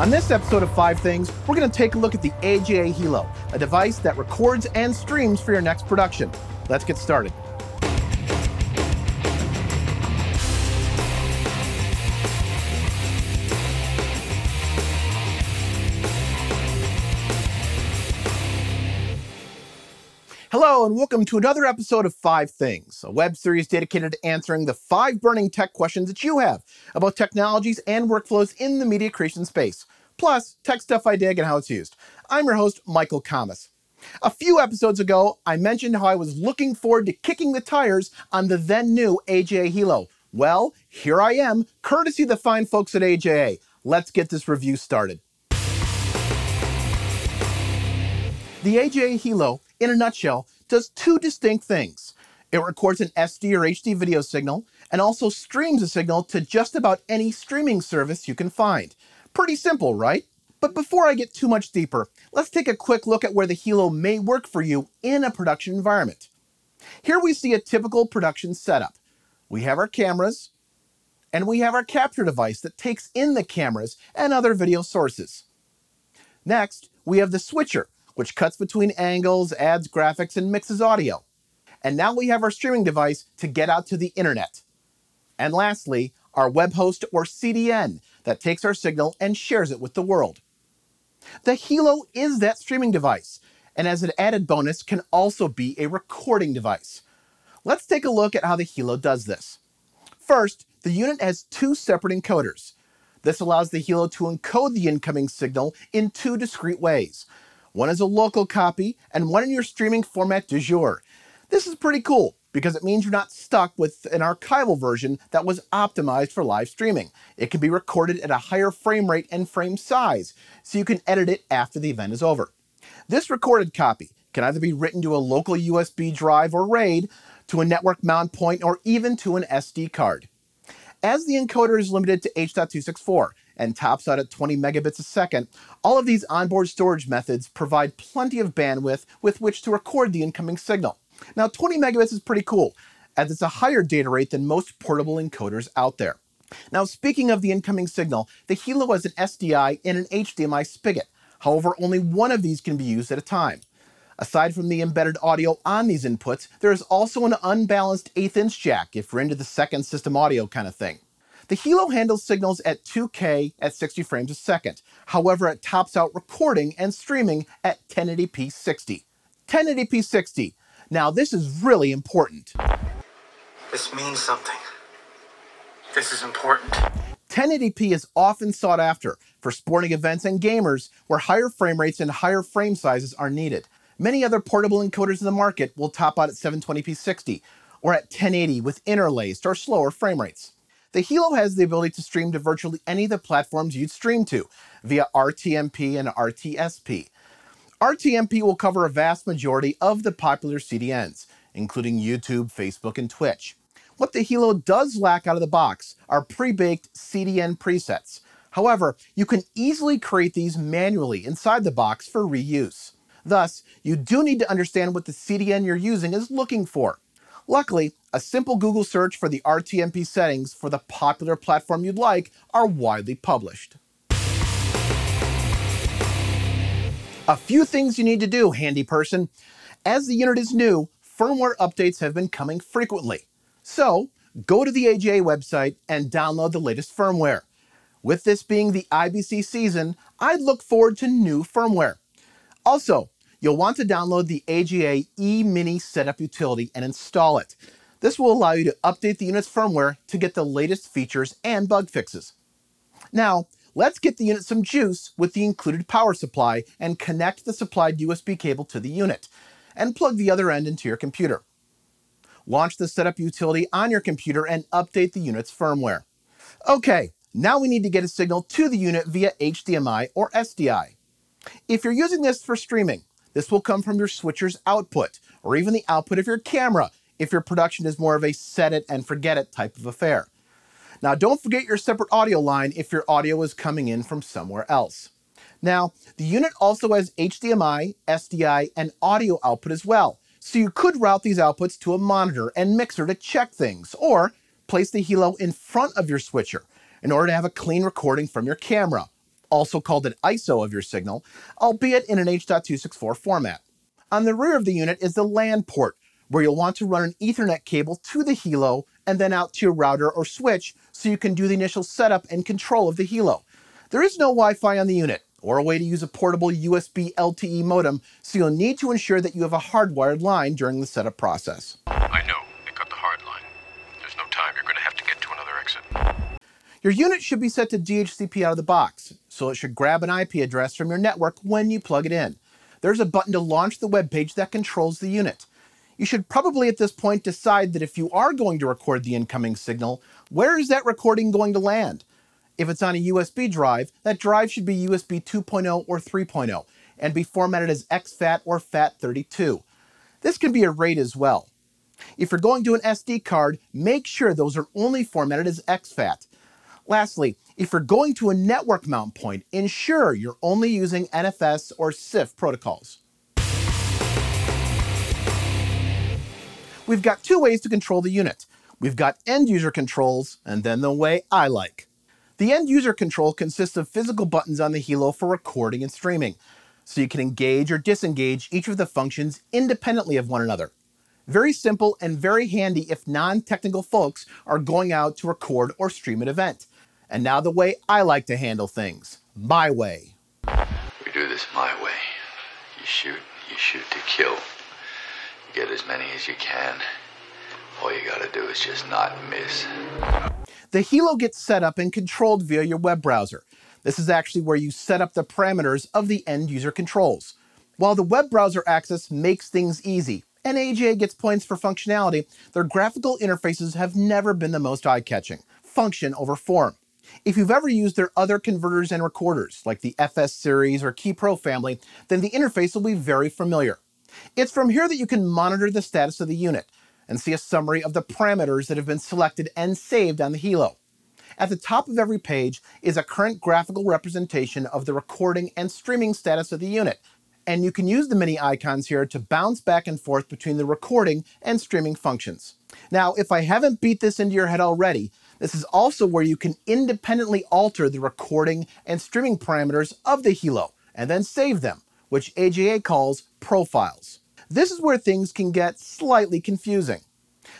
On this episode of Five Things, we're going to take a look at the AJA Helo, a device that records and streams for your next production. Let's get started. Hello, and welcome to another episode of Five Things, a web series dedicated to answering the five burning tech questions that you have about technologies and workflows in the media creation space, plus tech stuff I dig and how it's used. I'm your host, Michael Kammes. A few episodes ago, I mentioned how I was looking forward to kicking the tires on the then new AJA Helo. Well, here I am, courtesy of the fine folks at AJA. Let's get this review started. The AJA Helo in a nutshell, does two distinct things. It records an SD or HD video signal and also streams a signal to just about any streaming service you can find. Pretty simple, right? But before I get too much deeper, let's take a quick look at where the Helo may work for you in a production environment. Here we see a typical production setup. We have our cameras, and we have our capture device that takes in the cameras and other video sources. Next, we have the switcher, which cuts between angles, adds graphics, and mixes audio. And now we have our streaming device to get out to the internet. And lastly, our web host or CDN that takes our signal and shares it with the world. The Helo is that streaming device, and as an added bonus, can also be a recording device. Let's take a look at how the Helo does this. First, the unit has two separate encoders. This allows the Helo to encode the incoming signal in two discrete ways. One is a local copy, and one in your streaming format du jour. This is pretty cool because it means you're not stuck with an archival version that was optimized for live streaming. It can be recorded at a higher frame rate and frame size, so you can edit it after the event is over. This recorded copy can either be written to a local USB drive or RAID, to a network mount point, or even to an SD card. As the encoder is limited to H.264, and tops out at 20 megabits a second, all of these onboard storage methods provide plenty of bandwidth with which to record the incoming signal. Now 20 megabits is pretty cool, as it's a higher data rate than most portable encoders out there. Now speaking of the incoming signal, the Helo has an SDI and an HDMI spigot. However, only one of these can be used at a time. Aside from the embedded audio on these inputs, there is also an unbalanced eighth inch jack if you're into the second system audio kind of thing. The Helo handles signals at 2K at 60 frames a second. However, it tops out recording and streaming at 1080p 60. 1080p 60. Now, this is really important. This means something. This is important. 1080p is often sought after for sporting events and gamers where higher frame rates and higher frame sizes are needed. Many other portable encoders in the market will top out at 720p 60 or at 1080 with interlaced or slower frame rates. The Helo has the ability to stream to virtually any of the platforms you'd stream to via RTMP and RTSP. RTMP will cover a vast majority of the popular CDNs, including YouTube, Facebook, and Twitch. What the Helo does lack out of the box are pre-baked CDN presets. However, you can easily create these manually inside the box for reuse. Thus, you do need to understand what the CDN you're using is looking for. Luckily, a simple Google search for the RTMP settings for the popular platform you'd like are widely published. A few things you need to do, handy person. As the unit is new, firmware updates have been coming frequently. So, go to the AJA website and download the latest firmware. With this being the IBC season, I'd look forward to new firmware. Also, you'll want to download the AJA eMini setup utility and install it. This will allow you to update the unit's firmware to get the latest features and bug fixes. Now, let's get the unit some juice with the included power supply and connect the supplied USB cable to the unit, and plug the other end into your computer. Launch the setup utility on your computer and update the unit's firmware. Okay, now we need to get a signal to the unit via HDMI or SDI. If you're using this for streaming, this will come from your switcher's output, or even the output of your camera, if your production is more of a set it and forget it type of affair. Now, don't forget your separate audio line if your audio is coming in from somewhere else. Now, the unit also has HDMI, SDI, and audio output as well, so you could route these outputs to a monitor and mixer to check things, or place the Helo in front of your switcher in order to have a clean recording from your camera. Also called an ISO of your signal, albeit in an H.264 format. On the rear of the unit is the LAN port, where you'll want to run an Ethernet cable to the Helo and then out to your router or switch so you can do the initial setup and control of the Helo. There is no Wi-Fi on the unit, or a way to use a portable USB LTE modem, so you'll need to ensure that you have a hardwired line during the setup process. I know. They cut the hard line. There's no time. You're going to have to get to another exit. Your unit should be set to DHCP out of the box, so it should grab an IP address from your network when you plug it in. There's a button to launch the web page that controls the unit. You should probably at this point decide that if you are going to record the incoming signal, where is that recording going to land? If it's on a USB drive, that drive should be USB 2.0 or 3.0 and be formatted as exFAT or FAT32. This can be a RAID as well. If you're going to an SD card, make sure those are only formatted as exFAT. Lastly, if you're going to a network mount point, ensure you're only using NFS or CIFS protocols. We've got two ways to control the unit. We've got end user controls, and then the way I like. The end user control consists of physical buttons on the Helo for recording and streaming, so you can engage or disengage each of the functions independently of one another. Very simple and very handy if non-technical folks are going out to record or stream an event. And now the way I like to handle things, my way. We do this my way. You shoot, you shoot to kill. You get as many as you can. All you gotta do is just not miss. The Helo gets set up and controlled via your web browser. This is actually where you set up the parameters of the end user controls. While the web browser access makes things easy, and AJA gets points for functionality, their graphical interfaces have never been the most eye-catching. Function over form. If you've ever used their other converters and recorders, like the FS series or Ki Pro family, then the interface will be very familiar. It's from here that you can monitor the status of the unit, and see a summary of the parameters that have been selected and saved on the Helo. At the top of every page is a current graphical representation of the recording and streaming status of the unit, and you can use the mini icons here to bounce back and forth between the recording and streaming functions. Now, if I haven't beat this into your head already, this is also where you can independently alter the recording and streaming parameters of the Helo, and then save them, which AJA calls profiles. This is where things can get slightly confusing.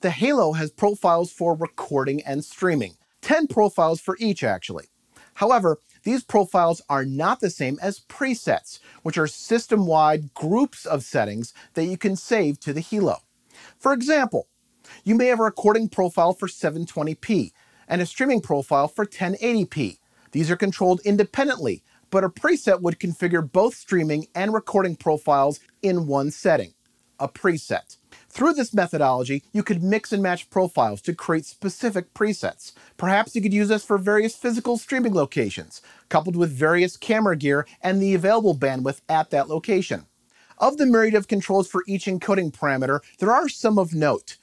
The Helo has profiles for recording and streaming, 10 profiles for each actually. However, these profiles are not the same as presets, which are system-wide groups of settings that you can save to the Helo. For example, you may have a recording profile for 720p and a streaming profile for 1080p. These are controlled independently, but a preset would configure both streaming and recording profiles in one setting, a preset. Through this methodology, you could mix and match profiles to create specific presets. Perhaps you could use this for various physical streaming locations, coupled with various camera gear and the available bandwidth at that location. Of the myriad of controls for each encoding parameter, there are some of note.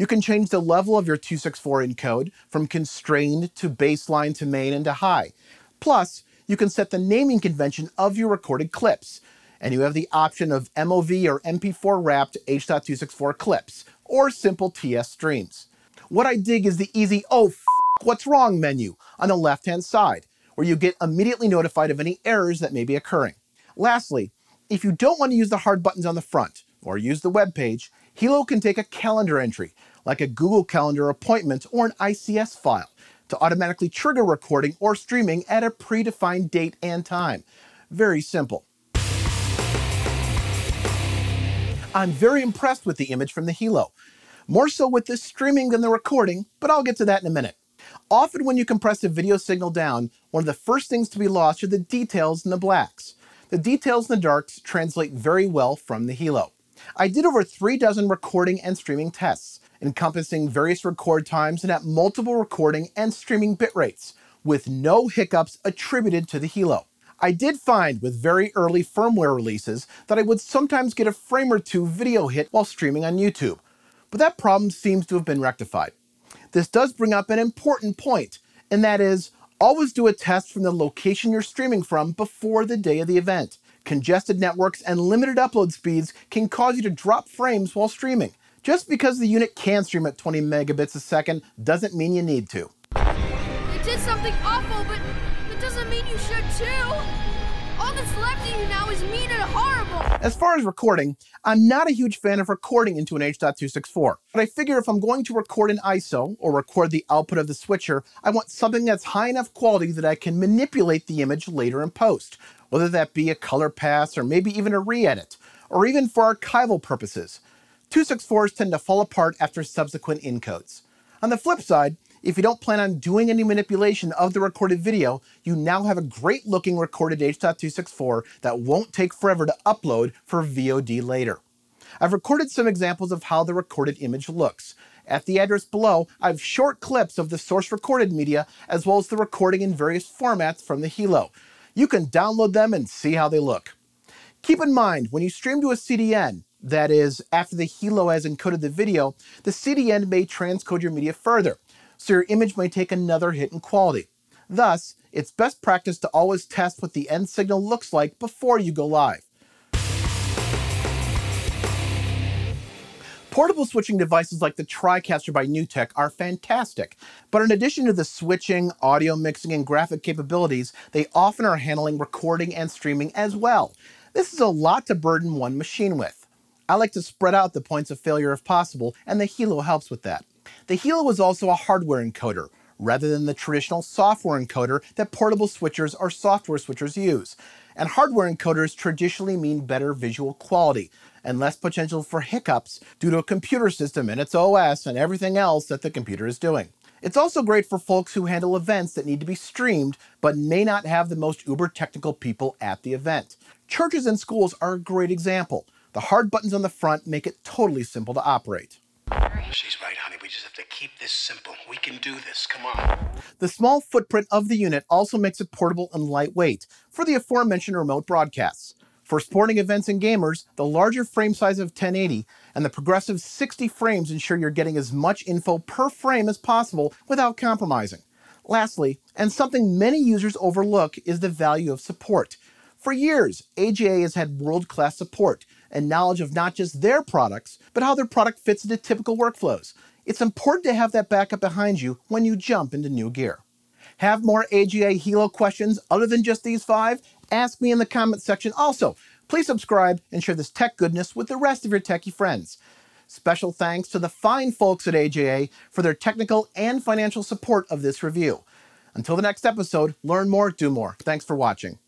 You can change the level of your 264 encode from constrained to baseline to main and to high. Plus, you can set the naming convention of your recorded clips, and you have the option of MOV or MP4 wrapped H.264 clips, or simple TS streams. What I dig is the easy, oh, f- what's wrong menu on the left hand side, where you get immediately notified of any errors that may be occurring. Lastly, if you don't want to use the hard buttons on the front, or use the web page, Helo can take a calendar entry, like a Google Calendar appointment or an ICS file, to automatically trigger recording or streaming at a predefined date and time. Very simple. I'm very impressed with the image from the Helo. More so with the streaming than the recording, but I'll get to that in a minute. Often when you compress a video signal down, one of the first things to be lost are the details in the blacks. The details in the darks translate very well from the Helo. I did over three dozen recording and streaming tests, encompassing various record times and at multiple recording and streaming bit rates, with no hiccups attributed to the Helo. I did find with very early firmware releases that I would sometimes get a frame or two video hit while streaming on YouTube, but that problem seems to have been rectified. This does bring up an important point, and that is always do a test from the location you're streaming from before the day of the event. Congested networks and limited upload speeds can cause you to drop frames while streaming. Just because the unit can stream at 20 megabits a second doesn't mean you need to. Did something awful, but it doesn't mean you should too. All that's left of you now is mean and horrible. As far as recording, I'm not a huge fan of recording into an H.264, but I figure if I'm going to record an ISO or record the output of the switcher, I want something that's high enough quality that I can manipulate the image later in post, whether that be a color pass or maybe even a re-edit, or even for archival purposes. 264s tend to fall apart after subsequent encodes. On the flip side, if you don't plan on doing any manipulation of the recorded video, you now have a great looking recorded H.264 that won't take forever to upload for VOD later. I've recorded some examples of how the recorded image looks. At the address below, I have short clips of the source recorded media as well as the recording in various formats from the Helo. You can download them and see how they look. Keep in mind, when you stream to a CDN, that is, after the Helo has encoded the video, the CDN may transcode your media further so your image may take another hit in quality. Thus, it's best practice to always test what the end signal looks like before you go live. Portable switching devices like the TriCaster by NewTek are fantastic, but in addition to the switching, audio mixing, and graphic capabilities, they often are handling recording and streaming as well. This is a lot to burden one machine with. I like to spread out the points of failure if possible, and the Helo helps with that. The Helo is also a hardware encoder, rather than the traditional software encoder that portable switchers or software switchers use. And hardware encoders traditionally mean better visual quality and less potential for hiccups due to a computer system and its OS and everything else that the computer is doing. It's also great for folks who handle events that need to be streamed but may not have the most uber technical people at the event. Churches and schools are a great example. The hard buttons on the front make it totally simple to operate. She's right, honey. We just have to keep this simple. We can do this. Come on. The small footprint of the unit also makes it portable and lightweight for the aforementioned remote broadcasts. For sporting events and gamers, the larger frame size of 1080 and the progressive 60 frames ensure you're getting as much info per frame as possible without compromising. Lastly, and something many users overlook, is the value of support. For years, AJA has had world class support and knowledge of not just their products, but how their product fits into typical workflows. It's important to have that backup behind you when you jump into new gear. Have more AJA Helo questions other than just these five? Ask me in the comment section. Also, please subscribe and share this tech goodness with the rest of your techie friends. Special thanks to the fine folks at AJA for their technical and financial support of this review. Until the next episode, learn more, do more. Thanks for watching.